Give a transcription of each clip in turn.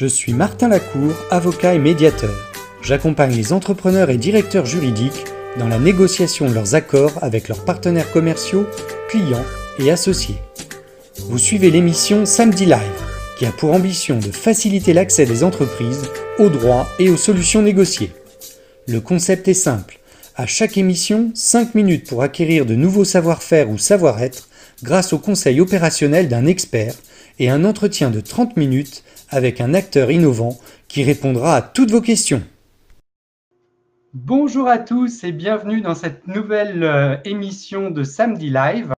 Je suis Martin Lacour, avocat et médiateur. J'accompagne les entrepreneurs et directeurs juridiques dans la négociation de leurs accords avec leurs partenaires commerciaux, clients et associés. Vous suivez l'émission Samedi Live, qui a pour ambition de faciliter l'accès des entreprises aux droits et aux solutions négociées. Le concept est simple. À chaque émission, 5 minutes pour acquérir de nouveaux savoir-faire ou savoir-être grâce au conseil opérationnel d'un expert et un entretien de 30 minutes avec un acteur innovant qui répondra à toutes vos questions. Bonjour à tous et bienvenue dans cette nouvelle euh, émission de Samedi Live.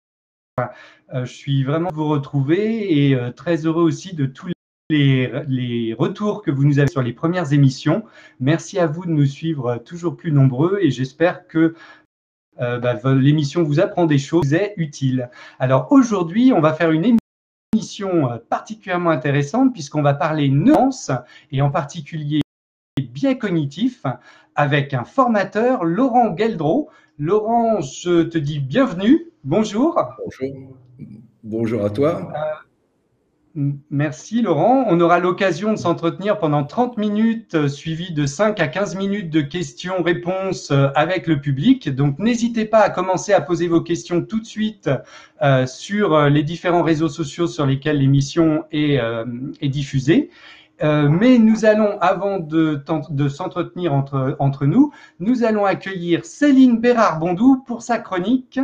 Euh, je suis vraiment vous retrouver et euh, très heureux aussi de tous les, retours que vous nous avez sur les premières émissions. Merci à vous de nous suivre toujours plus nombreux et j'espère que bah, l'émission vous apprend des choses, est utile. Alors aujourd'hui, on va faire une émission particulièrement intéressante puisqu'on va parler nuances et en particulier biais cognitifs avec un formateur, Laurent Geldreau. Laurent, je te dis bienvenue. Bonjour. Bonjour. Bonjour à toi. Euh, merci Laurent. On aura l'occasion de s'entretenir pendant 30 minutes, euh, suivi de 5 à 15 minutes de questions-réponses euh, avec le public. Donc n'hésitez pas à commencer à poser vos questions tout de suite sur les différents réseaux sociaux sur lesquels l'émission est, diffusée. Euh, mais nous allons, avant de, de s'entretenir entre, entre nous, nous allons accueillir Céline Bérard-Bondou pour sa chronique.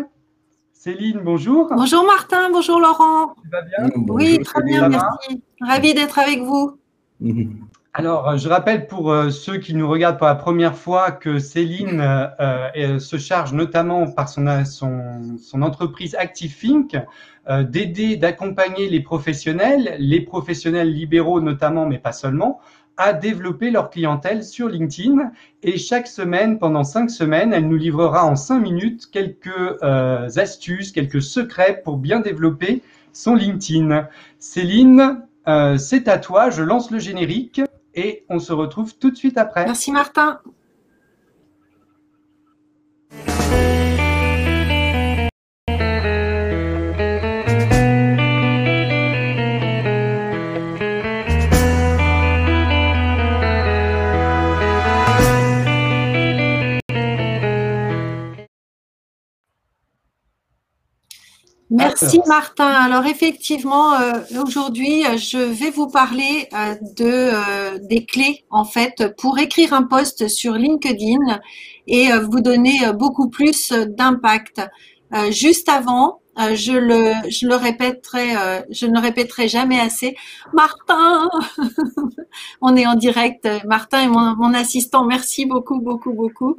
Céline, bonjour. Bonjour Martin, bonjour Laurent. Tu vas bien Oui, très bien, merci. Ravi d'être avec vous. Alors, je rappelle pour euh, ceux qui nous regardent pour la première fois que Céline euh, se charge notamment par son, son, son entreprise ActiveThink euh, d'aider, d'accompagner les professionnels, les professionnels libéraux notamment, mais pas seulement, à développer leur clientèle sur LinkedIn. Et chaque semaine, pendant cinq semaines, elle nous livrera en cinq minutes quelques euh, astuces, quelques secrets pour bien développer son LinkedIn. Céline, euh, c'est à toi. Je lance le générique et on se retrouve tout de suite après. Merci Martin. Merci Martin. Alors effectivement, euh, aujourd'hui, je vais vous parler euh, de euh, des clés en fait pour écrire un post sur LinkedIn et vous donner beaucoup plus d'impact. juste avant, euh, je le, répéterai, euh, ne le répéterai jamais assez. Martin, on est en direct. Martin est mon, mon assistant. Merci beaucoup, beaucoup, beaucoup.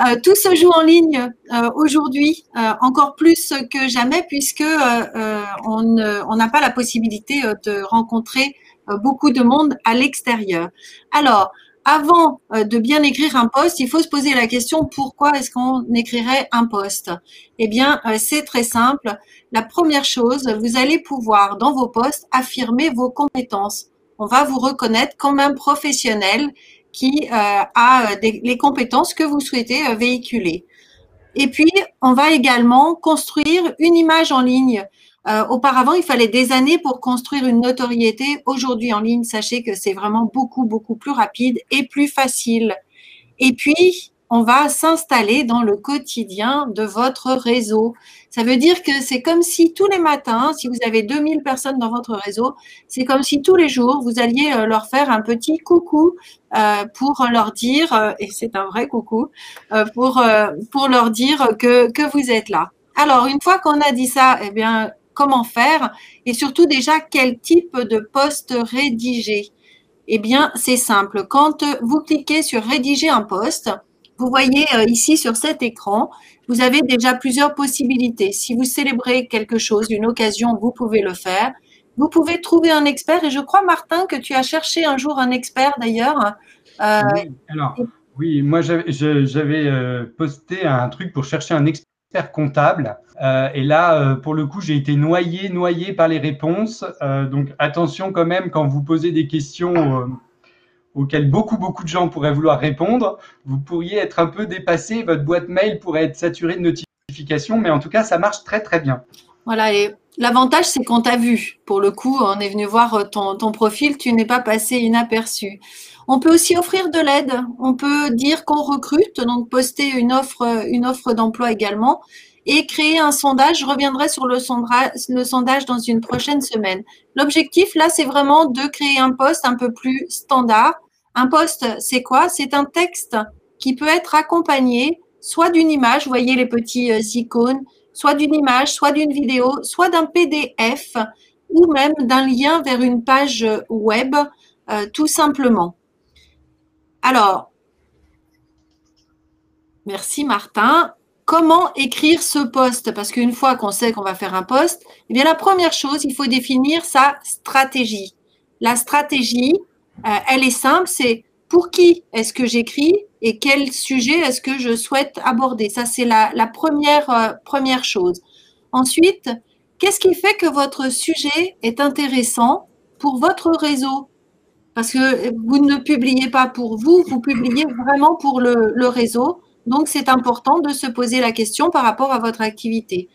Euh, tout se joue en ligne aujourd'hui, encore plus que jamais, puisque on n'a pas la possibilité de rencontrer beaucoup de monde à l'extérieur. Alors, avant euh, de bien écrire un poste, il faut se poser la question pourquoi est-ce qu'on écrirait un poste Eh bien, euh, c'est très simple. La première chose, vous allez pouvoir dans vos postes affirmer vos compétences. On va vous reconnaître comme un professionnel qui euh, a les compétences que vous souhaitez véhiculer. Et puis, on va également construire une image en ligne. Euh, auparavant, il fallait des années pour construire une notoriété. Aujourd'hui, en ligne, sachez que c'est vraiment beaucoup, beaucoup plus rapide et plus facile. Et puis, on va s'installer dans le quotidien de votre réseau. Ça veut dire que c'est comme si tous les matins, si vous avez 2000 personnes dans votre réseau, c'est comme si tous les jours, vous alliez euh, leur faire un petit coucou euh, pour leur dire, et c'est un vrai coucou, pour, pour leur dire que, que vous êtes là. Alors, une fois qu'on a dit ça, eh bien, comment faire et surtout déjà quel type de poste rédiger. Eh bien, c'est simple. Quand vous cliquez sur rédiger un poste, vous voyez euh, ici sur cet écran, vous avez déjà plusieurs possibilités. Si vous célébrez quelque chose, une occasion, vous pouvez le faire. Vous pouvez trouver un expert et je crois, Martin, que tu as cherché un jour un expert d'ailleurs. Euh, oui, alors, oui, moi j'avais euh, posté un truc pour chercher un expert comptable. Euh, et là, euh, pour le coup, j'ai été noyé, noyé par les réponses. Euh, donc attention quand même quand vous posez des questions auxquelles beaucoup, beaucoup de gens pourraient vouloir répondre. Vous pourriez être un peu dépassé, votre boîte mail pourrait être saturée de notifications, mais en tout cas, ça marche très, très bien. Voilà, et L'avantage, c'est qu'on t'a vu. Pour le coup, on est venu voir ton, ton profil, tu n'es pas passé inaperçu. On peut aussi offrir de l'aide. On peut dire qu'on recrute, donc poster une offre, une offre d'emploi également et créer un sondage. Je reviendrai sur le sondage, dans une prochaine semaine. L'objectif, là, c'est vraiment de créer un poste un peu plus standard. Un poste, c'est quoi? C'est un texte qui peut être accompagné soit d'une image, vous voyez les petits euh, icônes, soit d'une image, soit d'une vidéo, soit d'un PDF ou même d'un lien vers une page web, euh, tout simplement. Alors, merci Martin. Comment écrire ce poste? Parce qu'une fois qu'on sait qu'on va faire un poste, eh bien la première chose, il faut définir sa stratégie. La stratégie, euh, elle est simple, c'est pour qui est-ce que j'écris et quel sujet est-ce que je souhaite aborder? Ça, c'est la, euh, première chose. Ensuite, qu'est-ce qui fait que votre sujet est intéressant pour votre réseau? Parce que vous ne publiez pas pour vous, vous publiez vraiment pour le, réseau. Donc, c'est important de se poser la question par rapport à votre activité.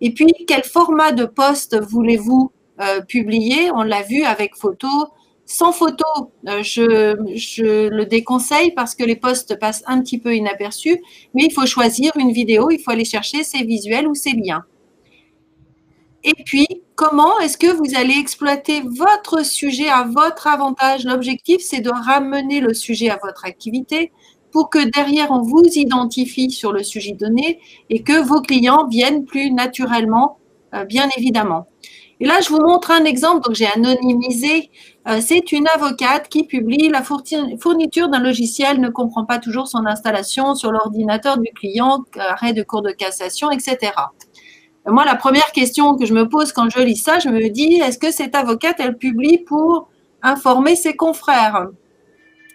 Et puis, quel format de poste voulez-vous euh, publier? On l'a vu avec photo, sans photo, euh, je, le déconseille parce que les posts passent un petit peu inaperçus, mais il faut choisir une vidéo, il faut aller chercher ses visuels ou ses liens. Et puis, comment est-ce que vous allez exploiter votre sujet à votre avantage? L'objectif, c'est de ramener le sujet à votre activité pour que derrière, on vous identifie sur le sujet donné et que vos clients viennent plus naturellement, euh, bien évidemment. Et là, je vous montre un exemple. Donc, j'ai anonymisé. Euh, c'est une avocate qui publie la fourniture d'un logiciel ne comprend pas toujours son installation sur l'ordinateur du client, arrêt de cours de cassation, etc. moi, la première question que je me pose quand je lis ça, je me dis, est-ce que cette avocate, elle publie pour informer ses confrères?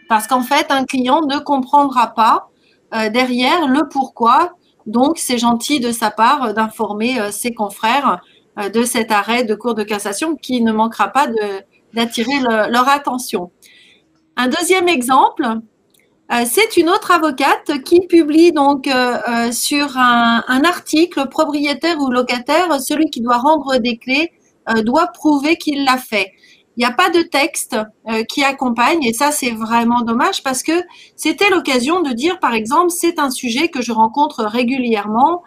Parce qu'en fait, un client ne comprendra pas euh, derrière le pourquoi. Donc, c'est gentil de sa part d'informer euh, ses confrères euh, de cet arrêt de cours de cassation qui ne manquera pas d'attirer leur attention. Un deuxième exemple, euh, c'est une autre avocate qui publie donc euh, sur un, article propriétaire ou locataire, celui qui doit rendre des clés doit prouver qu'il l'a fait. Il n'y a pas de texte qui accompagne et ça c'est vraiment dommage parce que c'était l'occasion de dire par exemple c'est un sujet que je rencontre régulièrement,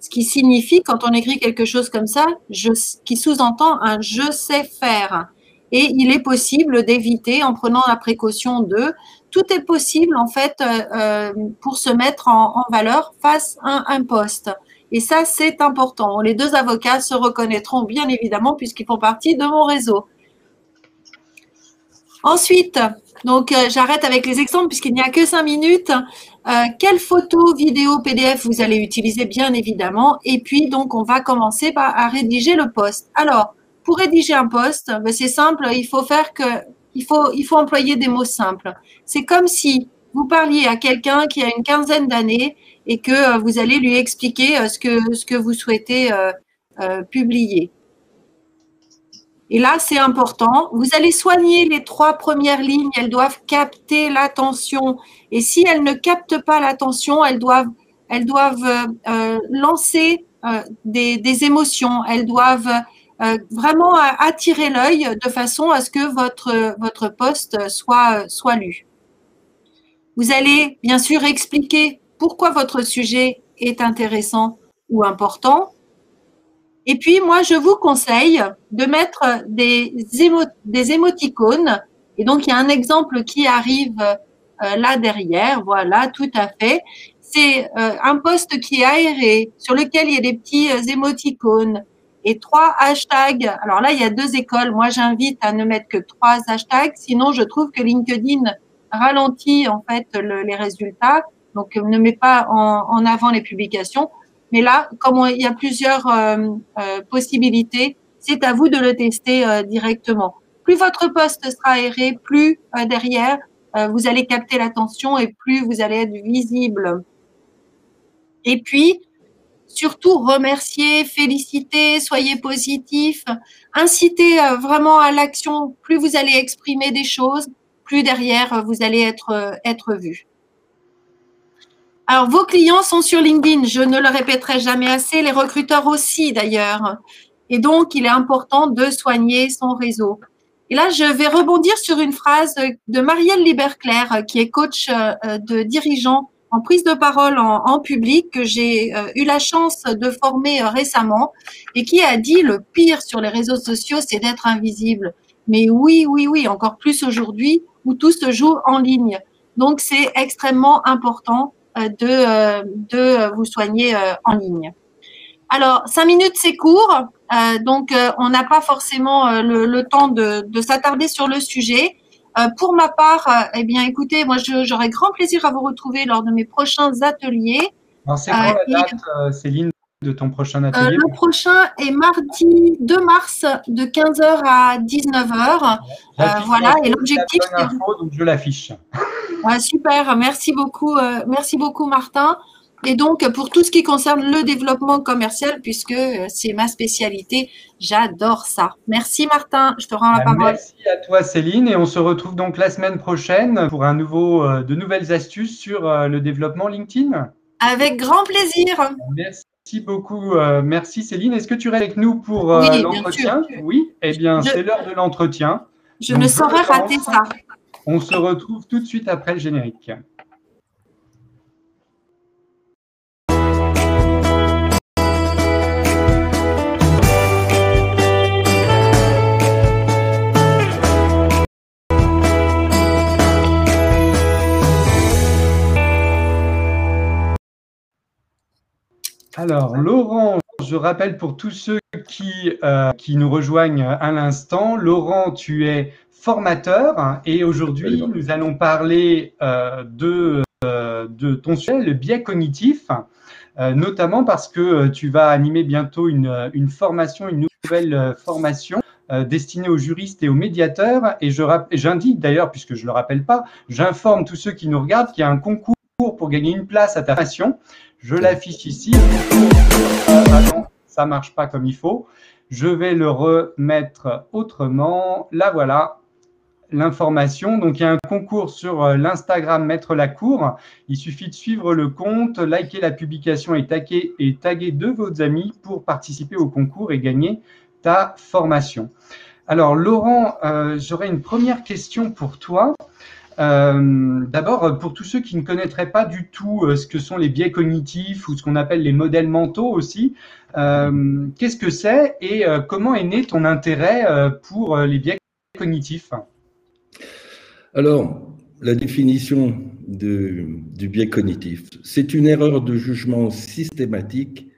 ce qui signifie, quand on écrit quelque chose comme ça, je, qui sous-entend un je sais faire. Et il est possible d'éviter en prenant la précaution de. Tout est possible, en fait, euh, euh, pour se mettre en, valeur face à un poste. Et ça, c'est important. Les deux avocats se reconnaîtront, bien évidemment, puisqu'ils font partie de mon réseau. Ensuite, donc euh, j'arrête avec les exemples puisqu'il n'y a que cinq minutes. Euh, quelle photo, vidéo, PDF vous allez utiliser bien évidemment. Et puis donc on va commencer par à rédiger le poste. Alors pour rédiger un poste, ben, c'est simple. Il faut faire que il faut il faut employer des mots simples. C'est comme si vous parliez à quelqu'un qui a une quinzaine d'années et que euh, vous allez lui expliquer ce que ce que vous souhaitez publier. Et là, c'est important. Vous allez soigner les trois premières lignes. Elles doivent capter l'attention. Et si elles ne captent pas l'attention, elles doivent, elles doivent euh, euh, lancer euh, des, des, émotions. Elles doivent vraiment attirer l'œil de façon à ce que votre, votre poste soit, soit lu. Vous allez bien sûr expliquer pourquoi votre sujet est intéressant ou important et puis, moi, je vous conseille de mettre des, des émoticônes. Et donc, il y a un exemple qui arrive euh, là derrière. Voilà, tout à fait. C'est euh, un poste qui est aéré, sur lequel il y a des petits euh, émoticônes et trois hashtags. Alors là, il y a deux écoles. Moi, j'invite à ne mettre que trois hashtags. Sinon, je trouve que LinkedIn ralentit en fait les résultats. Donc, ne met pas en, en avant les publications. Mais là, comme il y a plusieurs euh, euh, possibilités, c'est à vous de le tester euh, directement. Plus votre poste sera aéré, plus derrière, vous allez capter l'attention et plus vous allez être visible. Et puis, surtout, remercier, féliciter, soyez positif, inciter vraiment à l'action. Plus vous allez exprimer des choses, plus derrière, vous allez être, être vu. Alors, vos clients sont sur LinkedIn. Je ne le répéterai jamais assez. Les recruteurs aussi, d'ailleurs. Et donc, il est important de soigner son réseau. Et là, je vais rebondir sur une phrase de Marielle Liberclair, qui est coach euh, de dirigeants en prise de parole en, public que j'ai euh, eu la chance de former euh, récemment et qui a dit le pire sur les réseaux sociaux, c'est d'être invisible. Mais oui, oui, oui, encore plus aujourd'hui où tout se joue en ligne. Donc, c'est extrêmement important de, de vous soigner en ligne. Alors, cinq minutes, c'est court. Euh, donc, euh, on n'a pas forcément euh, le, temps de, s'attarder sur le sujet. pour ma part, eh bien, écoutez, moi, j'aurai grand plaisir à vous retrouver lors de mes prochains ateliers. C'est quand la date, Céline, de ton prochain atelier Le prochain est mardi 2 mars de 15h à 19h. voilà, et l'objectif, c'est. Donc, je l'affiche. super, merci beaucoup, merci beaucoup, Martin. Et donc, pour tout ce qui concerne le développement commercial, puisque euh, c'est ma spécialité, j'adore ça. Merci Martin, je te rends la bah, parole. Merci à toi Céline, et on se retrouve donc la semaine prochaine pour un nouveau, euh, de nouvelles astuces sur euh, le développement LinkedIn. Avec grand plaisir. Merci beaucoup. merci Céline. Est-ce que tu restes avec nous pour l'entretien? Oui, eh bien, c'est l'heure de l'entretien. Je ne saurais rater ça. On se retrouve tout de suite après le générique. Alors, Laurent, je rappelle pour tous ceux qui, euh, qui nous rejoignent à l'instant, Laurent, tu es formateur et aujourd'hui, nous allons parler euh, de, euh, de ton sujet, le biais cognitif, notamment parce que tu vas animer bientôt une, une formation, une nouvelle formation destinée aux juristes et aux médiateurs. Et j'indique d'ailleurs, puisque je ne le rappelle pas, j'informe tous ceux qui nous regardent qu'il y a un concours pour gagner une place à ta formation. Je l'affiche ici. Ah non, ça marche pas comme il faut. Je vais le remettre autrement. Là, voilà l'information. Donc, il y a un concours sur euh, l'Instagram Maître Lacour. Il suffit de suivre le compte, liker la publication et taguer, et taguer de vos amis pour participer au concours et gagner ta formation. Alors, Laurent, euh, j'aurais une première question pour toi. Euh, d'abord, pour tous ceux qui ne connaîtraient pas du tout euh, ce que sont les biais cognitifs ou ce qu'on appelle les modèles mentaux aussi, euh, qu'est-ce que c'est et comment est né ton intérêt pour les biais cognitifs? Alors, la définition du biais cognitif, c'est une erreur de jugement systématique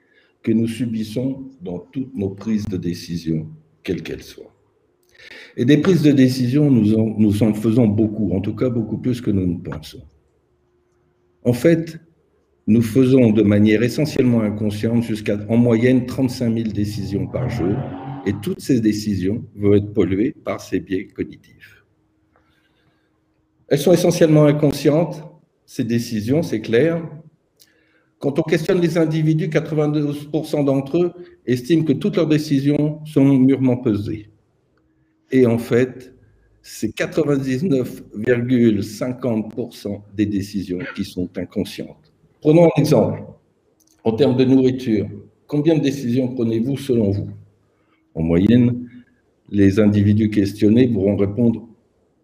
que nous subissons dans toutes nos prises de décision, quelles qu'elles soient. Et des prises de décision, nous en, nous en faisons beaucoup, en tout cas beaucoup plus que nous ne pensons. En fait, nous faisons de manière essentiellement inconsciente jusqu'à en moyenne 35 000 décisions par jour, et toutes ces décisions vont être polluées par ces biais cognitifs. Elles sont essentiellement inconscientes, ces décisions, c'est clair. Quand on questionne les individus, 92% d'entre eux estiment que toutes leurs décisions sont mûrement pesées. Et en fait, c'est 99,50% des décisions qui sont inconscientes. Prenons un exemple. En termes de nourriture, combien de décisions prenez-vous selon vous? En moyenne, les individus questionnés pourront répondre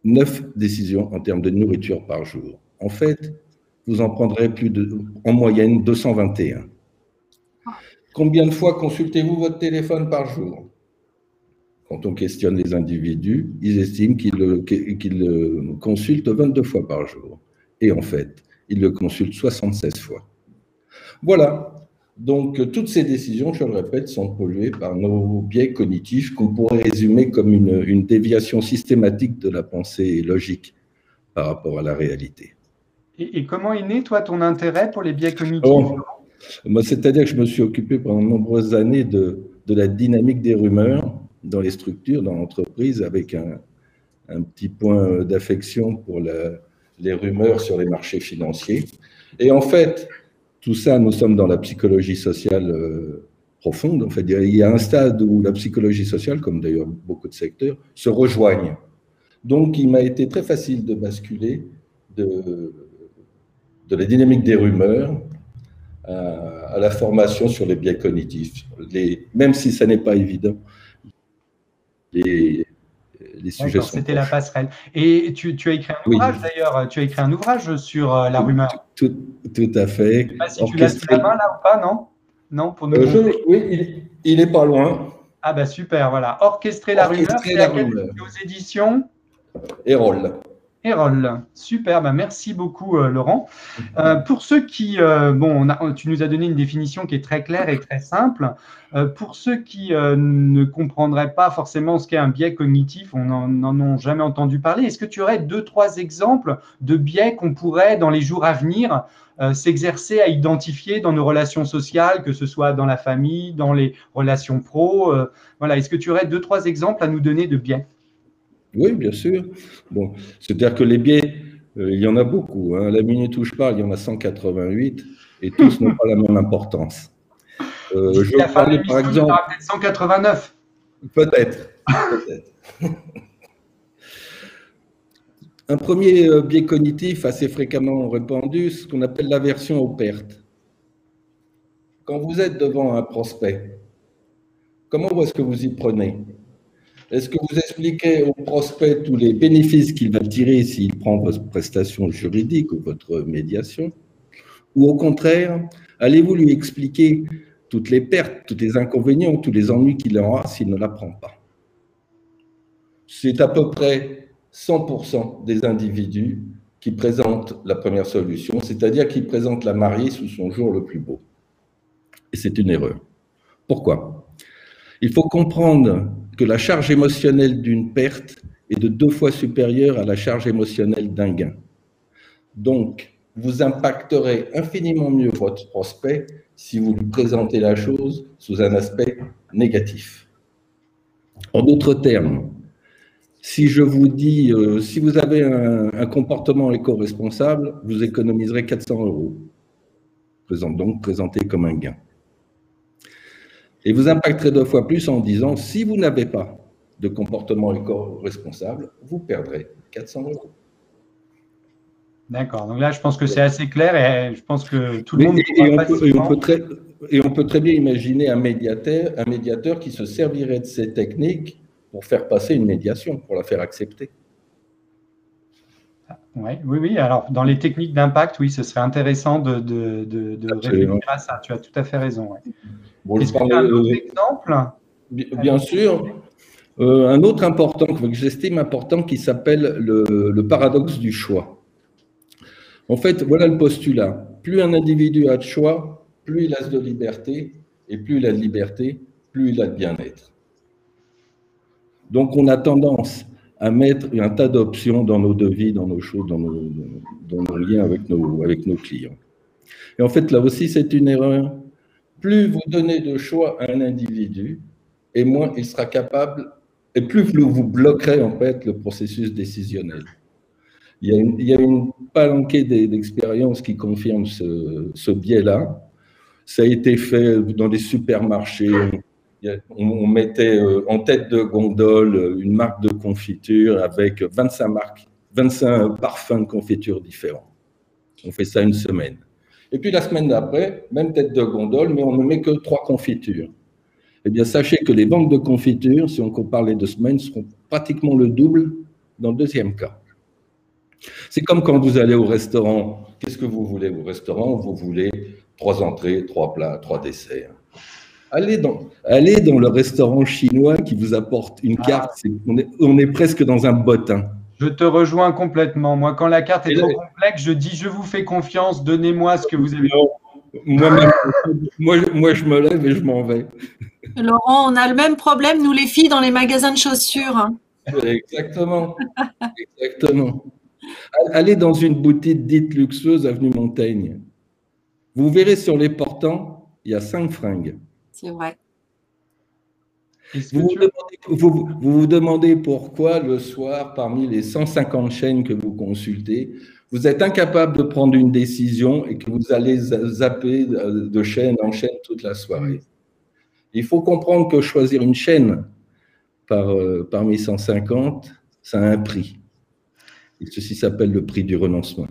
9 décisions en termes de nourriture par jour. En fait, vous en prendrez plus de, en moyenne 221. Combien de fois consultez-vous votre téléphone par jour? Quand on questionne les individus, ils estiment qu'ils le, consultent 22 fois par jour. Et en fait, ils le consultent 76 fois. Voilà. Donc, toutes ces décisions, je le répète, sont polluées par nos biais cognitifs qu'on pourrait résumer comme une, déviation systématique de la pensée logique par rapport à la réalité. Et, comment est né, toi, ton intérêt pour les biais cognitifs oh, C'est-à-dire que je me suis occupé pendant de nombreuses années de, de la dynamique des rumeurs dans les structures, dans l'entreprise, avec un, petit point d'affection pour les rumeurs sur les marchés financiers. Et en fait, tout ça, nous sommes dans la psychologie sociale euh, profonde. En fait, il y a un stade où la psychologie sociale, comme d'ailleurs beaucoup de secteurs, se rejoignent. Donc, il m'a été très facile de basculer de, la dynamique des rumeurs à, la formation sur les biais cognitifs, même si ça n'est pas évident. Les, les sujets C'était la passerelle. Et tu, tu as écrit un ouvrage d'ailleurs, tu as écrit un ouvrage sur euh, la rumeur. Tout, tout, à fait. Je sais pas si tu l'as sous la main là ou pas, non? Non, pour nous. Euh, oui, il, il, est pas loin. Ah bah super, voilà. Orchestrer la rumeur, c'est la aux éditions Erol. Erol, super, bah merci beaucoup euh, Laurent. Euh, pour ceux qui, euh, bon, tu nous as donné une définition qui est très claire et très simple. pour ceux qui ne comprendraient pas forcément ce qu'est un biais cognitif, on n'en a jamais entendu parler. Est-ce que tu aurais deux, trois exemples de biais qu'on pourrait dans les jours à venir s'exercer à identifier dans nos relations sociales, que ce soit dans la famille, dans les relations pro Voilà, est-ce que tu aurais deux, trois exemples à nous donner de biais? Oui, bien sûr. Bon, c'est-à-dire que les biais, euh, il y en a beaucoup. Hein. La minute où je parle, il y en a 188 et tous n'ont pas la même importance. Euh, je vais parler par exemple. 189. Peut-être. Un premier euh, biais cognitif assez fréquemment répandu, ce qu'on appelle l'aversion aux pertes. Quand vous êtes devant un prospect, comment est-ce que vous y prenez? Est-ce que vous expliquez au prospect tous les bénéfices qu'il va tirer s'il prend votre prestation juridique ou votre médiation? Ou au contraire, allez-vous lui expliquer toutes les pertes, tous les inconvénients, tous les ennuis qu'il aura s'il ne la prend pas? C'est à peu près 100% des individus qui présentent la première solution, c'est-à-dire qui présentent la mariée sous son jour le plus beau. Et c'est une erreur. Pourquoi? Il faut comprendre que la charge émotionnelle d'une perte est de deux fois supérieure à la charge émotionnelle d'un gain. Donc, vous impacterez infiniment mieux votre prospect si vous lui présentez la chose sous un aspect négatif. En d'autres termes, si je vous dis, euh, si vous avez un, un comportement éco-responsable, vous économiserez 400 euros. Donc, présenté comme un gain. Et vous impacterez deux fois plus en disant, si vous n'avez pas de comportement éco-responsable, vous perdrez 400 euros. D'accord. Donc là, je pense que c'est assez clair et je pense que tout le monde. Et, on peut, et, on peut très, et, on peut, très, bien imaginer un médiateur, un médiateur qui se servirait de ces techniques pour faire passer une médiation, pour la faire accepter. oui, oui. Alors, dans les techniques d'impact, oui, ce serait intéressant de, de, de, réfléchir à ça. Tu as tout à fait raison. Est-ce que tu as un autre exemple Bien sûr. Euh, un autre important, que j'estime important, qui s'appelle le, paradoxe du choix. En fait, voilà le postulat. Plus un individu a de choix, plus il a de liberté, et plus il a de liberté, plus il a de bien-être. Donc on a tendance à mettre un tas d'options dans nos devis, dans nos choses, dans nos, dans nos liens avec nos, avec nos clients. Et en fait, là aussi, c'est une erreur plus vous donnez de choix à un individu, et moins il sera capable, et plus vous bloquerez en fait le processus décisionnel. Il y a une, palanquée d'expériences qui confirment ce, biais-là. Ça a été fait dans les supermarchés. On mettait euh, en tête de gondole une marque de confiture avec 25 marques, 25 parfums de confiture différents. On fait ça une semaine. Et puis la semaine d'après, même tête de gondole, mais on ne met que trois confitures. Eh bien, sachez que les banques de confitures, si on compare les deux semaines, seront pratiquement le double dans le deuxième cas. C'est comme quand vous allez au restaurant. Qu'est-ce que vous voulez au restaurant? Vous voulez trois entrées, trois plats, trois desserts. Allez dans, allez dans le restaurant chinois qui vous apporte une carte. on, est, on est presque dans un bottin. Je te rejoins complètement. Moi, quand la carte est trop complexe, je dis je vous fais confiance, donnez-moi ce que vous avez. Moi, moi, je me lève et je m'en vais. Laurent, on a le même problème, nous les filles, dans les magasins de chaussures. Exactement. Exactement. Allez dans une boutique dite luxueuse, avenue Montaigne. Vous verrez sur les portants, il y a cinq fringues. C'est vrai. Vous vous, demandez, pourquoi le soir, parmi les 150 chaînes que vous consultez, vous êtes incapable de prendre une décision et que vous allez zapper de chaîne en chaîne toute la soirée? Il faut comprendre que choisir une chaîne par, euh, parmi 150, ça a un prix. Et ceci s'appelle le prix du renoncement.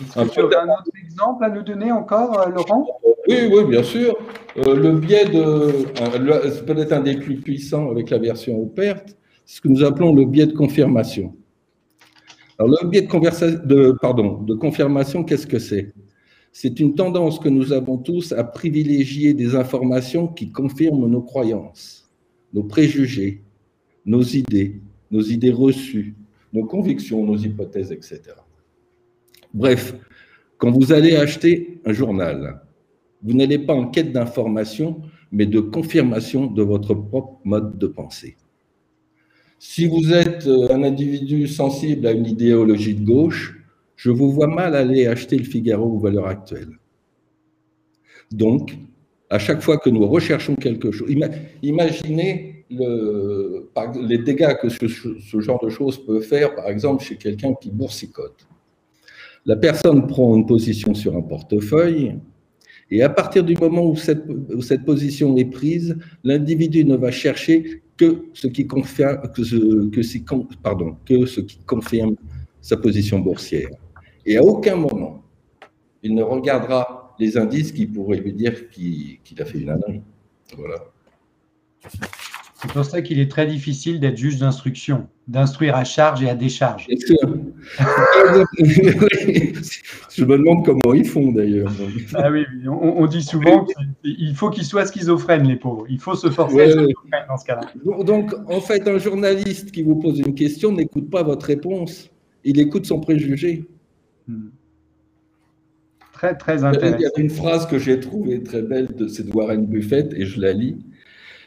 Est-ce que tu aurais un autre exemple à nous donner encore, euh, Laurent? Oui, oui, bien sûr. Euh, le biais de, peut-être un des plus puissants avec la version ouverte, c'est ce que nous appelons le biais de confirmation. Alors, le biais de, de, pardon, de confirmation, qu'est-ce que c'est? C'est une tendance que nous avons tous à privilégier des informations qui confirment nos croyances, nos préjugés, nos idées, nos idées reçues, nos convictions, nos hypothèses, etc. Bref, quand vous allez acheter un journal, vous n'allez pas en quête d'information, mais de confirmation de votre propre mode de pensée. Si vous êtes euh, un individu sensible à une idéologie de gauche, je vous vois mal aller acheter le Figaro aux valeurs actuelles. Donc, à chaque fois que nous recherchons quelque chose, imaginez le, les dégâts que ce, genre de choses peut faire, par exemple, chez quelqu'un qui boursicote. La personne prend une position sur un portefeuille, et à partir du moment où cette, cette position est prise, l'individu ne va chercher que ce qui confirme, que ce, que, pardon, que ce qui confirme sa position boursière. Et à aucun moment, il ne regardera les indices qui pourraient lui dire qu'il a fait une ânerie. Voilà. C'est pour ça qu'il est très difficile d'être juge d'instruction, d'instruire à charge et à décharge. Je me demande comment ils font d'ailleurs. Ah oui, on, dit souvent qu'il faut qu'ils soient schizophrènes, les pauvres. Il faut se forcer à être dans ce cas-là. Donc, en fait, un journaliste qui vous pose une question n'écoute pas votre réponse. Il écoute son préjugé. Hmm. Très, très intéressant. Il y a une phrase que j'ai trouvée très belle de cette Warren Buffett et je la lis.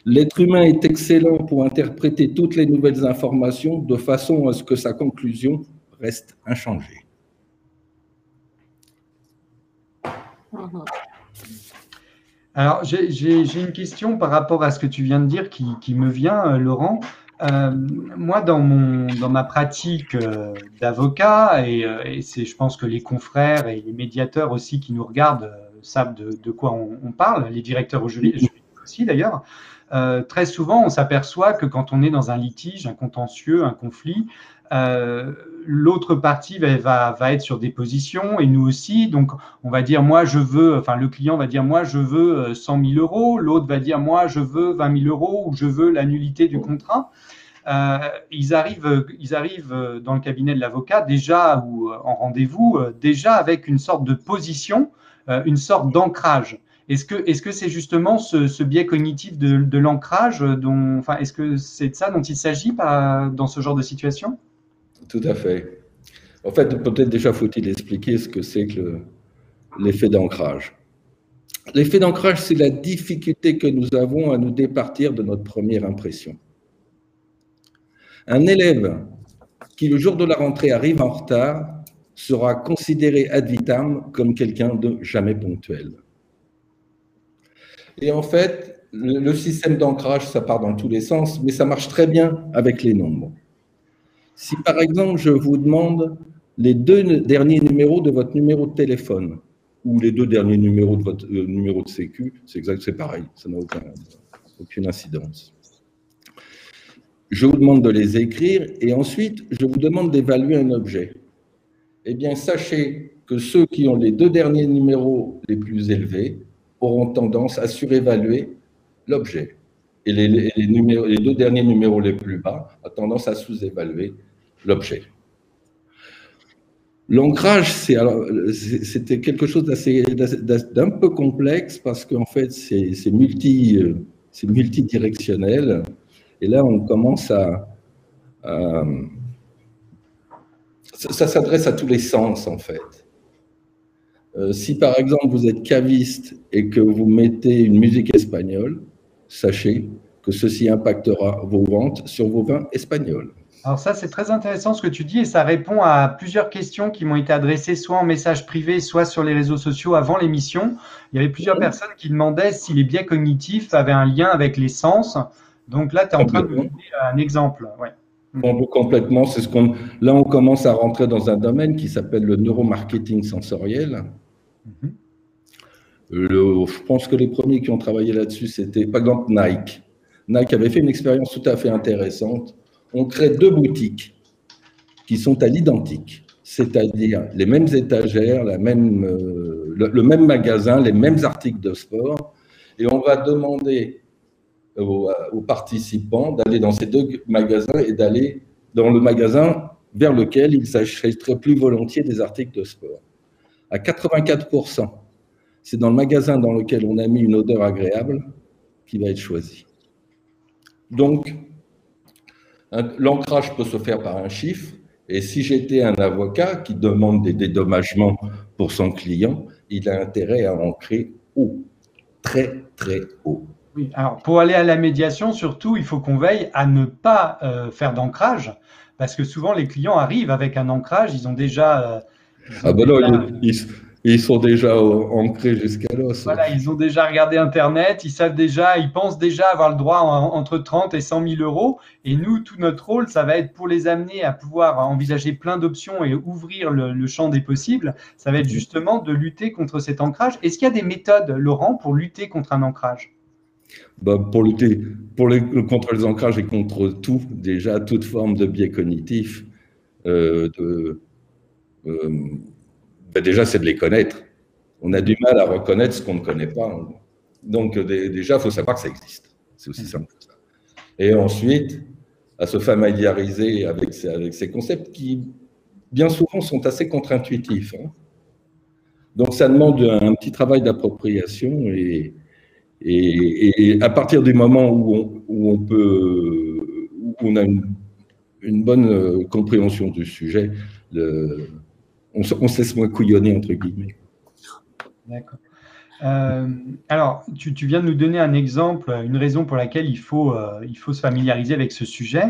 L'être humain est excellent pour interpréter toutes les nouvelles informations de façon à ce que sa conclusion reste inchangée. Mhm. Alors, j'ai une question par rapport à ce que tu viens de dire qui, me vient, euh, Laurent. Euh, moi, dans, mon, dans ma pratique euh, d'avocat, et, c'est, je pense que les confrères et les médiateurs aussi qui nous regardent savent de, quoi on, parle, les directeurs aussi d'ailleurs, euh, très souvent, on s'aperçoit que quand on est dans un litige, un contentieux, un conflit, euh, l'autre partie va, être sur des positions et nous aussi. Donc, on va dire, moi, je veux, enfin, le client va dire, moi, je veux 100 euh, 000 euros. L'autre va dire, moi, je veux 20 000 euros ou je veux la nullité du contrat. ils arrivent dans le cabinet de l'avocat déjà ou en rendez-vous, déjà avec une sorte de position, une sorte d'ancrage. Est-ce que c'est justement ce, biais cognitif de, l'ancrage dont, est-ce que c'est de ça dont il s'agit dans ce genre de situation? Tout à fait. En fait, peut-être déjà faut-il expliquer ce que c'est que l'effet d'ancrage. L'effet d'ancrage, c'est la difficulté que nous avons à nous départir de notre première impression. Un élève qui, le jour de la rentrée, arrive en retard sera considéré ad vitam comme quelqu'un de jamais ponctuel. Et en fait, le, système d'ancrage, ça part dans tous les sens, mais ça marche très bien avec les nombres. Si par exemple, je vous demande les deux derniers numéros de votre numéro de téléphone ou les deux derniers numéros de votre euh, numéro de sécu, c'est exact, c'est pareil, ça n'a aucune incidence. Je vous demande de les écrire et ensuite, je vous demande d'évaluer un objet. Eh bien, sachez que ceux qui ont les deux derniers numéros les plus élevés auront tendance à surévaluer l'objet. Et les, deux derniers numéros les plus bas ont tendance à sous-évaluer l'objet. L'ancrage, c'était quelque chose d'un peu complexe parce qu'en fait, c'est multi, multidirectionnel. Et là, on commence à ça s'adresse à tous les sens, en fait. Euh, si par exemple vous êtes caviste et que vous mettez une musique espagnole, sachez que ceci impactera vos ventes sur vos vins espagnols. Alors ça, c'est très intéressant ce que tu dis et ça répond à plusieurs questions qui m'ont été adressées soit en message privé, soit sur les réseaux sociaux avant l'émission. Il y avait plusieurs personnes qui demandaient si les biais cognitifs avaient un lien avec les sens. Donc là, tu es en train de donner un exemple. Ouais. complètement, c'est ce qu'on. Là, on commence à rentrer dans un domaine qui s'appelle le neuromarketing sensoriel. Mhm. je pense que les premiers qui ont travaillé là-dessus, c'était par exemple Nike. Nike avait fait une expérience tout à fait intéressante. On crée deux boutiques qui sont à l'identique. c'est-à-dire les mêmes étagères, euh, le, même magasin, les mêmes articles de sport, et on va demander aux, participants d'aller dans ces deux magasins et d'aller dans le magasin vers lequel ils achèteraient plus volontiers des articles de sport. À 84%, c'est dans le magasin dans lequel on a mis une odeur agréable qui va être choisi. Donc, l'ancrage peut se faire par un chiffre, et si j'étais un avocat qui demande des dédommagements pour son client, il a intérêt à ancrer haut, très très haut. Alors pour aller à la médiation, surtout, il faut qu'on veille à ne pas euh, faire d'ancrage, parce que souvent les clients arrivent avec un ancrage, ils ont déjà. Euh, ah ben non, ils, ils sont déjà ancrés jusqu'à l'os. Voilà, ils ont déjà regardé Internet, ils savent déjà, ils pensent déjà avoir le droit entre 30 et 100 000 euros. Et nous, tout notre rôle, ça va être pour les amener à pouvoir envisager plein d'options et ouvrir le, champ des possibles. Ça va être justement de lutter contre cet ancrage. Est-ce qu'il y a des méthodes, Laurent, pour lutter contre un ancrage? Bah, pour lutter pour les, contre les ancrages et contre tout, déjà toute forme de biais cognitif, euh, de, ben, déjà, c'est de les connaître. On a du mal à reconnaître ce qu'on ne connaît pas. Donc, déjà, il faut savoir que ça existe. C'est aussi simple que ça. Et ensuite, à se familiariser avec ces, concepts qui, bien souvent, sont assez contre-intuitifs. Hein. Donc, ça demande un petit travail d'appropriation et, à partir du moment où on, a une, une, bonne compréhension du sujet, le, on, se laisse moins couillonner, entre guillemets. D'accord. Euh, alors, tu, viens de nous donner un exemple, une raison pour laquelle il faut, euh, il faut se familiariser avec ce sujet.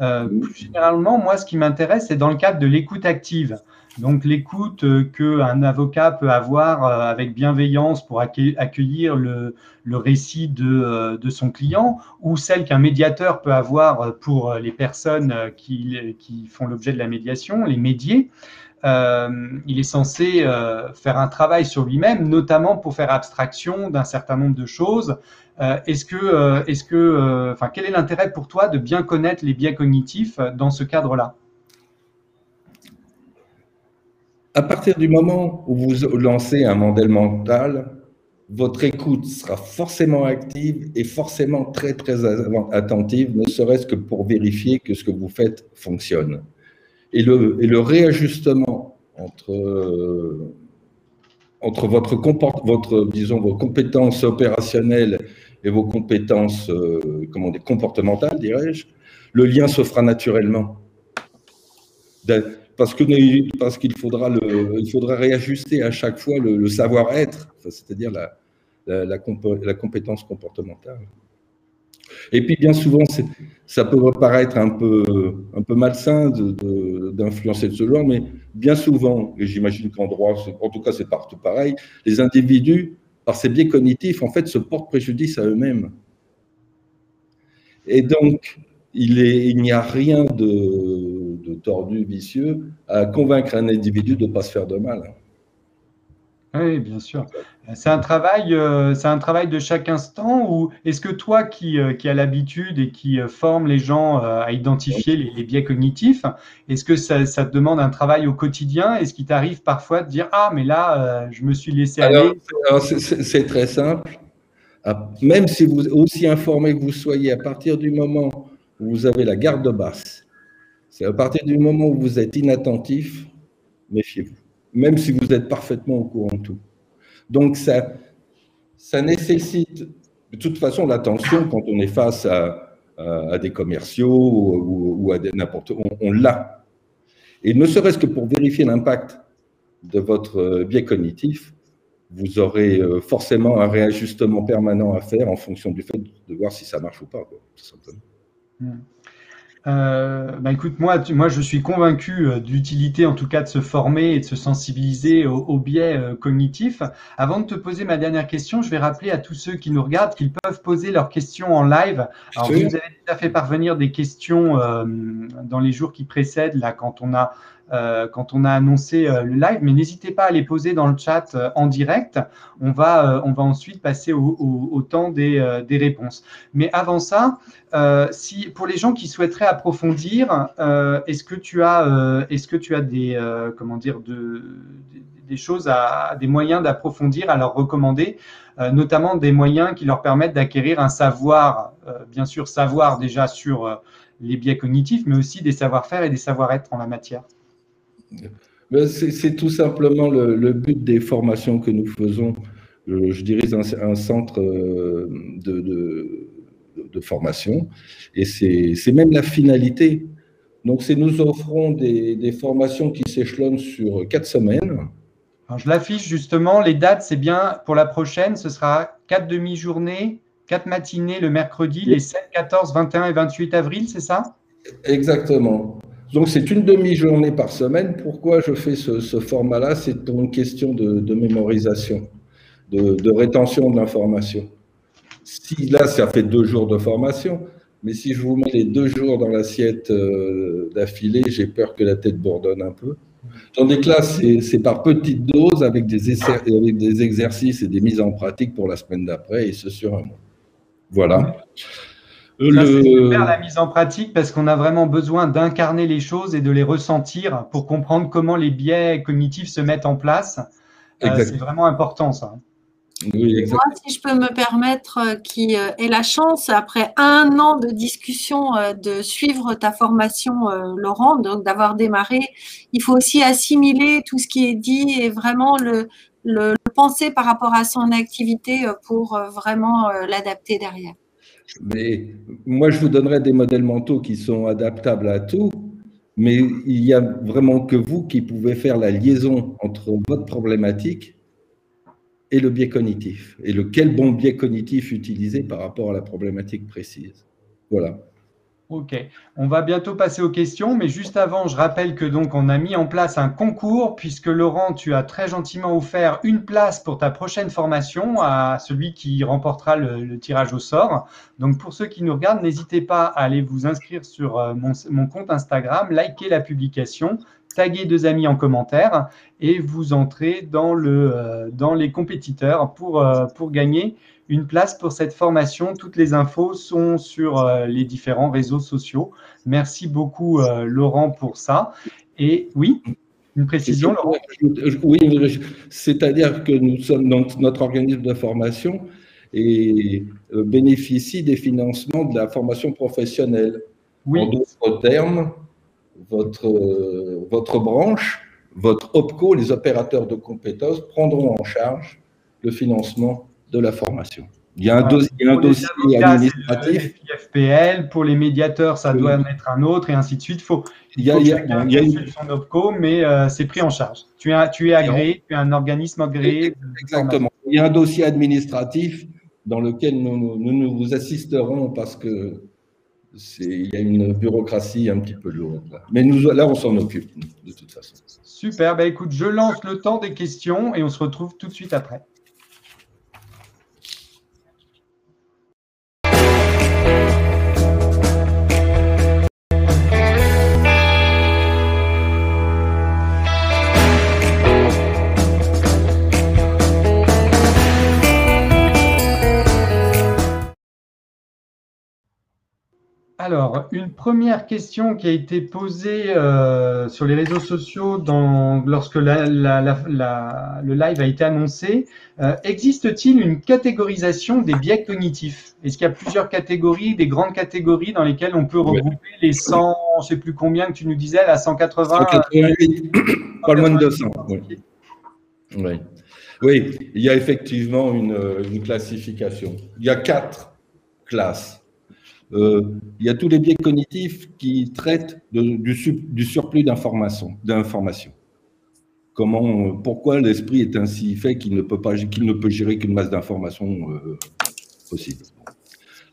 Euh, plus généralement, moi, ce qui m'intéresse, c'est dans le cadre de l'écoute active. Donc, l'écoute qu'un avocat peut avoir avec bienveillance pour accueillir le, récit de, de, son client ou celle qu'un médiateur peut avoir pour les personnes qui, qui font l'objet de la médiation, les médiés. Euh, il est censé euh, faire un travail sur lui-même, notamment pour faire abstraction d'un certain nombre de choses. Euh, est-ce que, est-ce que, enfin, quel est l'intérêt pour toi de bien connaître les biais cognitifs dans ce cadre-là? À partir du moment où vous lancez un modèle mental, votre écoute sera forcément active et forcément très très attentive, ne serait-ce que pour vérifier que ce que vous faites fonctionne. Et le, réajustement entre, euh, entre votre, disons, vos compétences opérationnelles et vos compétences euh, comment dire, comportementales, dirais-je, le lien se fera naturellement. Parce qu'il parce qu'il faudra, faudra réajuster à chaque fois le, savoir-être, c'est-à-dire la, la compétence comportementale. Et puis, bien souvent, ça peut paraître un peu, un peu malsain d'influencer de, ce genre, mais bien souvent, et j'imagine qu'en droit, en tout cas, c'est partout pareil, les individus, par ces biais cognitifs, en fait, se portent préjudice à eux-mêmes. Et donc, il n'y a rien de, de, tordu, vicieux à convaincre un individu de ne pas se faire de mal. Oui, bien sûr. C'est un travail, euh, c'est un travail de chaque instant ou est-ce que toi qui, euh, qui as l'habitude et qui euh, forme les gens à identifier les, biais cognitifs, est-ce que ça, ça, te demande un travail au quotidien? Est-ce qu'il t'arrive parfois de dire ah mais là je me suis laissé aller? C'est très simple. Ah, même si vous aussi informé que vous soyez, à partir du moment où vous avez la garde basse, c'est à partir du moment où vous êtes inattentif, méfiez-vous même si vous êtes parfaitement au courant de tout. Donc, ça, ça nécessite, de toute façon, l'attention quand on est face à, des commerciaux ou, à n'importe on, on l'a. Et ne serait-ce que pour vérifier l'impact de votre biais cognitif, vous aurez euh, forcément un réajustement permanent à faire en fonction du fait de voir si ça marche ou pas, tout simplement. Hmm. Euh, bah écoute, moi, moi, je suis convaincu euh, d'utilité, en tout cas, de se former et de se sensibiliser aux, biais euh, cognitifs. Avant de te poser ma dernière question, je vais rappeler à tous ceux qui nous regardent qu'ils peuvent poser leurs questions en live. Alors, vous nous avez déjà fait parvenir des questions dans les jours qui précèdent, là, quand on a quand on a annoncé le live, mais n'hésitez pas à les poser dans le chat en direct. On va, on va ensuite passer au, temps des, des, réponses. Mais avant ça, si, pour les gens qui souhaiteraient approfondir, est-ce que tu as, est-ce que tu as des, comment dire, de, des choses, à, des moyens d'approfondir à leur recommander, euh, notamment des moyens qui leur permettent d'acquérir un savoir, euh, bien sûr savoir déjà sur euh, les biais cognitifs, mais aussi des savoir-faire et des savoir-être en la matière? Ben, c'est tout simplement le, but des formations que nous faisons. Je, dirige un, centre de, de, formation et c'est même la finalité. Donc, nous offrons des, des formations qui s'échelonnent sur quatre semaines je l'affiche justement, les dates, c'est bien pour la prochaine, ce sera quatre demi-journées, quatre matinées le mercredi, les 7, 14, 21 et 28 avril, c'est ça? Exactement. Donc c'est une demi-journée par semaine. Pourquoi je fais ce, format-là? C'est une question de, mémorisation, de, rétention de l'information. Si là, ça fait deux jours de formation, mais si je vous mets les deux jours dans l'assiette euh, d'affilée, j'ai peur que la tête bourdonne un peu. Dans des classes, c'est par petites doses avec des, avec des exercices et des mises en pratique pour la semaine d'après, et ce sur un mois. Voilà. Ça, c'est super la mise en pratique parce qu'on a vraiment besoin d'incarner les choses et de les ressentir pour comprendre comment les biais cognitifs se mettent en place. Euh, c'est vraiment important ça. Moi, si je peux me permettre, euh, qui euh, ait la chance, après un an de discussion, euh, de suivre ta formation, Laurent, donc d'avoir démarré, il faut aussi assimiler tout ce qui est dit et vraiment le, le, penser par rapport à son activité pour vraiment l'adapter derrière. Mais moi, je vous donnerai des modèles mentaux qui sont adaptables à tout, mais il n'y a vraiment que vous qui pouvez faire la liaison entre votre problématique et le biais cognitif. Et lequel bon biais cognitif utiliser par rapport à la problématique précise. Voilà. Ok, on va bientôt passer aux questions, mais juste avant, je rappelle que donc on a mis en place un concours puisque Laurent, tu as très gentiment offert une place pour ta prochaine formation à celui qui remportera le, tirage au sort. Donc pour ceux qui nous regardent, n'hésitez pas à aller vous inscrire sur euh, mon, compte Instagram, liker la publication, taguer deux amis en commentaire et vous entrez dans, le, euh, dans les compétiteurs pour, euh, pour gagner une place pour cette formation. Toutes les infos sont sur euh, les différents réseaux sociaux. Merci beaucoup Laurent pour ça. Et oui, une précision Laurent? Oui, c'est-à-dire que nous sommes dans notre organisme de formation et bénéficie des financements de la formation professionnelle. Oui. En d'autres termes, votre, euh, votre branche, votre OPCO, les opérateurs de compétences, prendront en charge le financement de la formation. Il y a un, dossier administratif. FPL, pour les médiateurs, ça doit en être un autre, et ainsi de suite. Faut, il y a, il y a, il y a une son OPCO, mais euh, c'est pris en charge. Tu es, tu es agréé, tu es un organisme agréé. Exactement. Il y a un dossier administratif dans lequel nous, nous, nous vous assisterons parce que il y a une bureaucratie un petit peu lourde. Là. Mais nous, là, on s'en occupe, de toute façon. Super. Bah, écoute, je lance le temps des questions et on se retrouve tout de suite après. Alors, une première question qui a été posée euh, sur les réseaux sociaux dans, lorsque le live a été annoncé. Euh, existe-t-il une catégorisation des biais cognitifs? Est-ce qu'il y a plusieurs catégories, des grandes catégories dans lesquelles on peut regrouper les 100, je ne sais plus combien que tu nous disais, la 180 188, pas loin de 200. Oui. oui. il y a effectivement une, une classification. Il y a quatre classes euh, il y a tous les biais cognitifs qui traitent du, surplus d'informations. Comment, pourquoi l'esprit est ainsi fait qu'il ne peut pas, qu'il ne peut gérer qu'une masse d'informations euh, possible.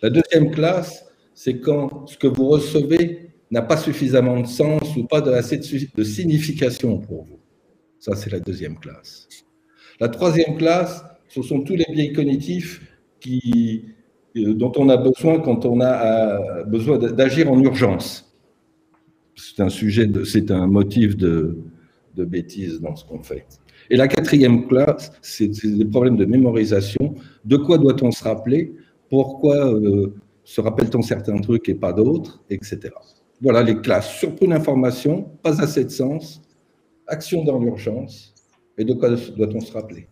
La deuxième classe, c'est quand ce que vous recevez n'a pas suffisamment de sens ou pas de assez de signification pour vous. Ça, c'est la deuxième classe. La troisième classe, ce sont tous les biais cognitifs qui, dont on a besoin quand on a euh, besoin d'agir en urgence. c'est un sujet, c'est un motif de, bêtise dans ce qu'on fait. Et la quatrième classe, c'est des problèmes de mémorisation. De quoi doit-on se rappeler? Pourquoi euh, se rappelle-t-on certains trucs et pas d'autres Etc. Voilà les classes. Surtout d'information, pas assez de sens, action dans l'urgence. Et de quoi doit-on se rappeler?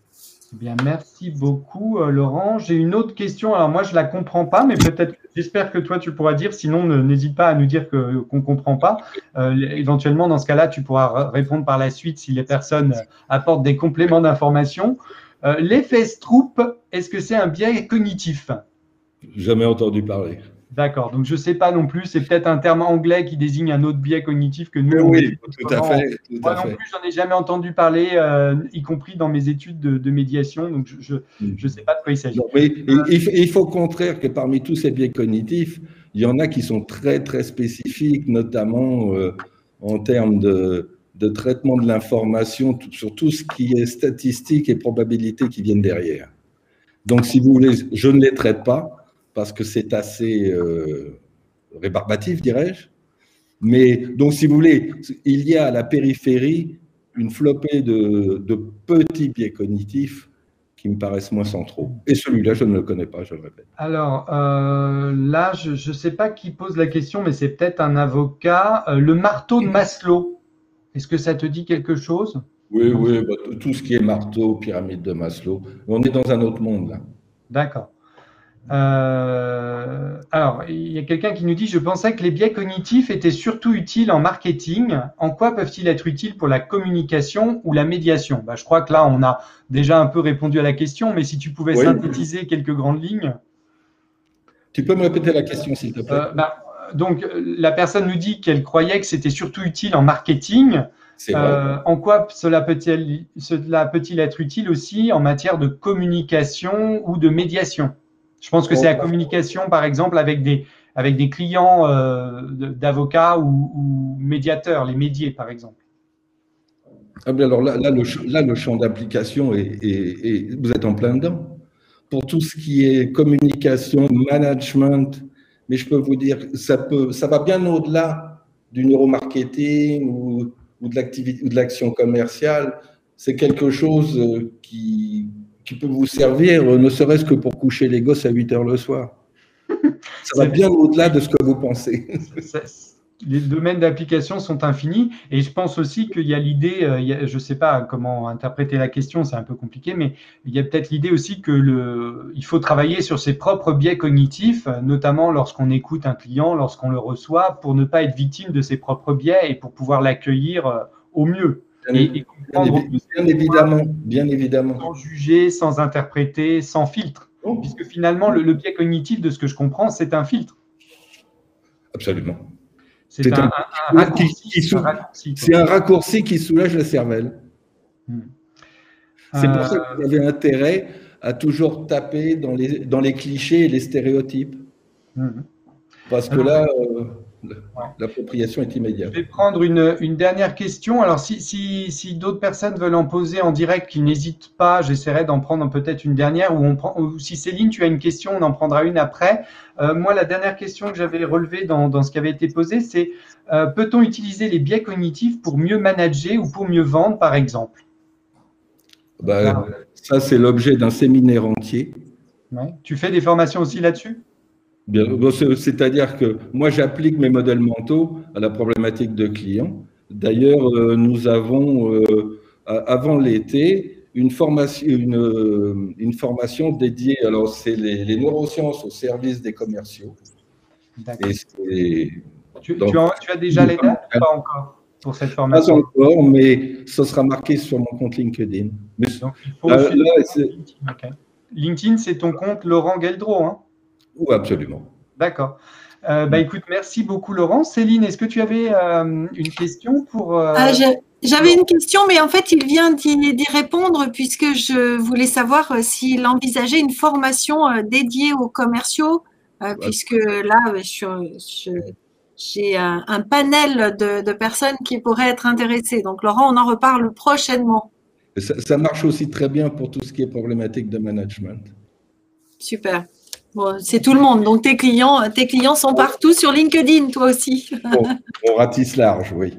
Bien, merci beaucoup, euh, Laurent. J'ai une autre question. Alors moi, je la comprends pas, mais peut-être, j'espère que toi, tu pourras dire. Sinon, n'hésite pas à nous dire qu'on comprend pas. Euh, éventuellement, dans ce cas-là, tu pourras répondre par la suite si les personnes apportent des compléments d'information. Euh, L'effet Stroop, est-ce que c'est un biais cognitif? Jamais entendu parler. D'accord. Donc, je ne sais pas non plus. C'est peut-être un terme anglais qui désigne un autre biais cognitif que nous. Oui, tout à fait. Moi non plus, j'en ai jamais entendu parler, euh, y compris dans mes études de, médiation. Donc, je ne mm. sais pas de quoi il s'agit. il, faut au contraire que parmi tous ces biais cognitifs, il y en a qui sont très, très spécifiques, notamment euh, en termes de, de traitement de l'information sur tout ce qui est statistique et probabilité qui viennent derrière. Donc, si vous voulez, je ne les traite pas parce que c'est assez euh, rébarbatif, dirais-je. Mais donc, si vous voulez, il y a à la périphérie une flopée de, petits biais cognitifs qui me paraissent moins centraux. Et celui-là, je ne le connais pas, je le répète. Alors, euh, là, je ne sais pas qui pose la question, mais c'est peut-être un avocat. Euh, le marteau de Maslow, est-ce que ça te dit quelque chose? Oui, oui, bah, tout ce qui est marteau, pyramide de Maslow. On est dans un autre monde, là. D'accord. Euh, alors, il y a quelqu'un qui nous dit Je pensais que les biais cognitifs étaient surtout utiles en marketing. En quoi peuvent-ils être utiles pour la communication ou la médiation? Bah, Je crois que là, on a déjà un peu répondu à la question, mais si tu pouvais synthétiser quelques grandes lignes. Tu peux me répéter la question, s'il te plaît? Euh, bah, Donc, la personne nous dit qu'elle croyait que c'était surtout utile en marketing. Euh, en quoi cela peut-il peut être utile aussi en matière de communication ou de médiation? Je pense que c'est la communication, par exemple, avec des, avec des clients euh, d'avocats ou, médiateurs, les médiés, par exemple. Ah alors là, là, le, là, le champ d'application est, vous êtes en plein dedans. Pour tout ce qui est communication, management, mais je peux vous dire, ça, peut, ça va bien au-delà du neuromarketing ou, ou de l'activité ou de l'action commerciale. C'est quelque chose euh, qui, qui peut vous servir, euh, ne serait-ce que pour coucher les gosses à 8 heures le soir. Ça va bien au-delà de ce que vous pensez. les domaines d'application sont infinis et je pense aussi qu'il y a l'idée, euh, je ne sais pas comment interpréter la question, c'est un peu compliqué, mais il y a peut-être l'idée aussi que le, il faut travailler sur ses propres biais cognitifs, notamment lorsqu'on écoute un client, lorsqu'on le reçoit, pour ne pas être victime de ses propres biais et pour pouvoir l'accueillir euh, au mieux. Bien, évidemment, bien évidemment. Sans juger, sans interpréter, sans filtre. Oh. Puisque finalement, le, biais cognitif, de ce que je comprends, c'est un filtre. Absolument. C'est un, raccourci, qui soulage la cervelle. Hmm. C'est pour ça que vous avez intérêt à toujours taper dans les, dans les clichés et les stéréotypes. Hmm. Parce que là, euh, L'appropriation est immédiate. Je vais prendre une, dernière question. Alors, si, d'autres personnes veulent en poser en direct, qui n'hésitent pas, j'essaierai d'en prendre peut-être une dernière. Ou, on prend, si Céline, tu as une question, on en prendra une après. Euh, moi, la dernière question que j'avais relevée dans, ce qui avait été posé, c'est euh, peut-on utiliser les biais cognitifs pour mieux manager ou pour mieux vendre, par exemple? Bah, Ça, c'est l'objet d'un séminaire entier. Tu fais des formations aussi là-dessus? C'est-à-dire que moi, j'applique mes modèles mentaux à la problématique de clients. D'ailleurs, euh, nous avons, euh, avant l'été, une formation, une, une, formation dédiée, alors c'est les, neurosciences au service des commerciaux. Tu, tu, as, déjà les dates ou pas encore pour cette formation? Pas encore, mais ça sera marqué sur mon compte LinkedIn. Mais, Donc, il faut LinkedIn, c'est ton compte Laurent Geldreau, hein? Oui, absolument. D'accord. Euh, bah, écoute, merci beaucoup Laurent. Céline, est-ce que tu avais euh, une question pour... Euh, ah, j'avais une question, mais en fait, il vient d'y répondre puisque je voulais savoir s'il envisageait une formation dédiée aux commerciaux, puisque là, j'ai un, panel de, personnes qui pourraient être intéressées. Donc, Laurent, on en reparle prochainement. ça marche aussi très bien pour tout ce qui est problématique de management. Super. C'est tout le monde. Donc tes clients, tes clients sont partout sur LinkedIn, toi aussi. on ratisse large, oui.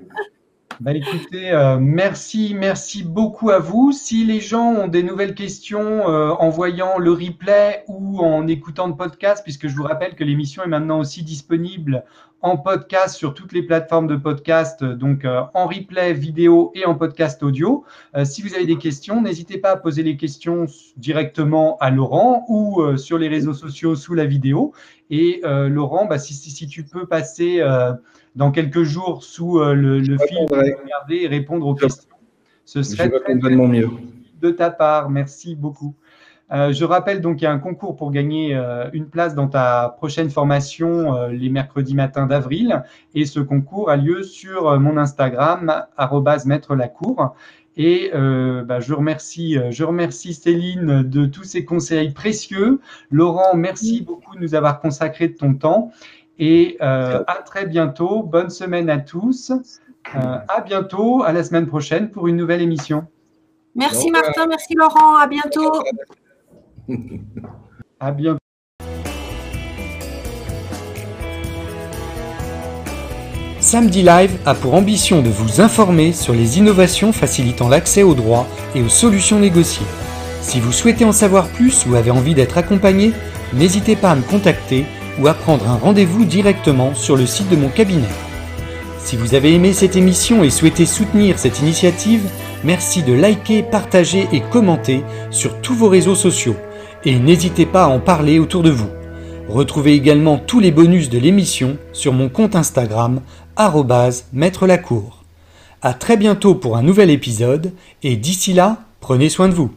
Bah, écoutez, euh, merci, merci beaucoup à vous. Si les gens ont des nouvelles questions euh, en voyant le replay ou en écoutant le podcast, puisque je vous rappelle que l'émission est maintenant aussi disponible en podcast sur toutes les plateformes de podcast, donc euh, en replay vidéo et en podcast audio. si vous avez des questions, n'hésitez pas à poser les questions directement à Laurent ou sur les réseaux sociaux sous la vidéo. Et Laurent, bah, si, si, si, tu peux passer dans quelques jours sous euh, le, le film, regarder et répondre aux questions. Ce serait très, mieux. de ta part. Merci beaucoup. Euh, je rappelle donc qu'il y a un concours pour gagner euh, une place dans ta prochaine formation les mercredis matins d'avril. Et ce concours a lieu sur mon Instagram, maître lacour. Et bah, je, remercie, je remercie Céline de tous ses conseils précieux. Laurent, merci beaucoup de nous avoir consacré de ton temps. Et euh, à très bientôt. Bonne semaine à tous. Euh, à bientôt, à la semaine prochaine pour une nouvelle émission. Merci Martin, merci Laurent, à bientôt. à bientôt. Samedi Live a pour ambition de vous informer sur les innovations facilitant l'accès aux droits et aux solutions négociées. Si vous souhaitez en savoir plus ou avez envie d'être accompagné, n'hésitez pas à me contacter ou à prendre un rendez-vous directement sur le site de mon cabinet. Si vous avez aimé cette émission et souhaitez soutenir cette initiative, merci de liker, partager et commenter sur tous vos réseaux sociaux. Et n'hésitez pas à en parler autour de vous. Retrouvez également tous les bonus de l'émission sur mon compte Instagram, maître lacour. À très bientôt pour un nouvel épisode, et d'ici là, prenez soin de vous.